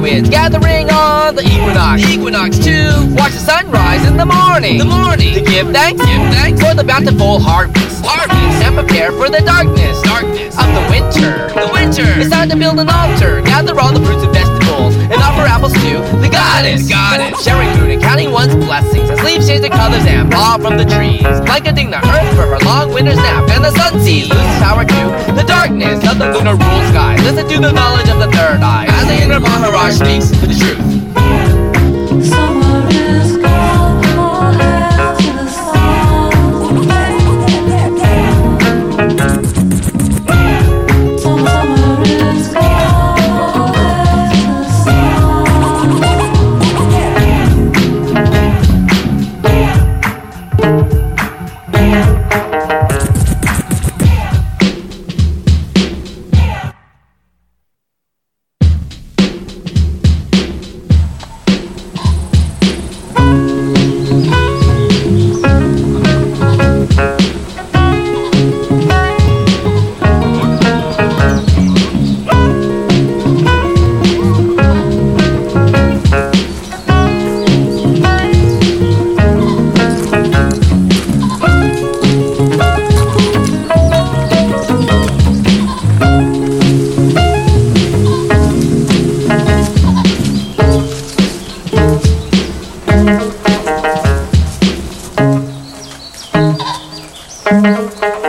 begins. Gathering on the equinox. Equinox to watch the sunrise in the morning. The morning. To give thanks. Give thanks for the bountiful harvest. Harvest. And prepare for the darkness. Darkness. Of the winter. The winter. It's time to build an altar. Gather all the fruits and vegetables. And offer apples to the goddess. Goddess. Sharing food and counting one's blessings. As leaves change their colors and fall from the trees. Blanketing the earth for her long winter's nap. And the sun sees loses power to the darkness of the lunar ruled sky. Listen to the knowledge of the third eye. Maharaj speaks the truth. Música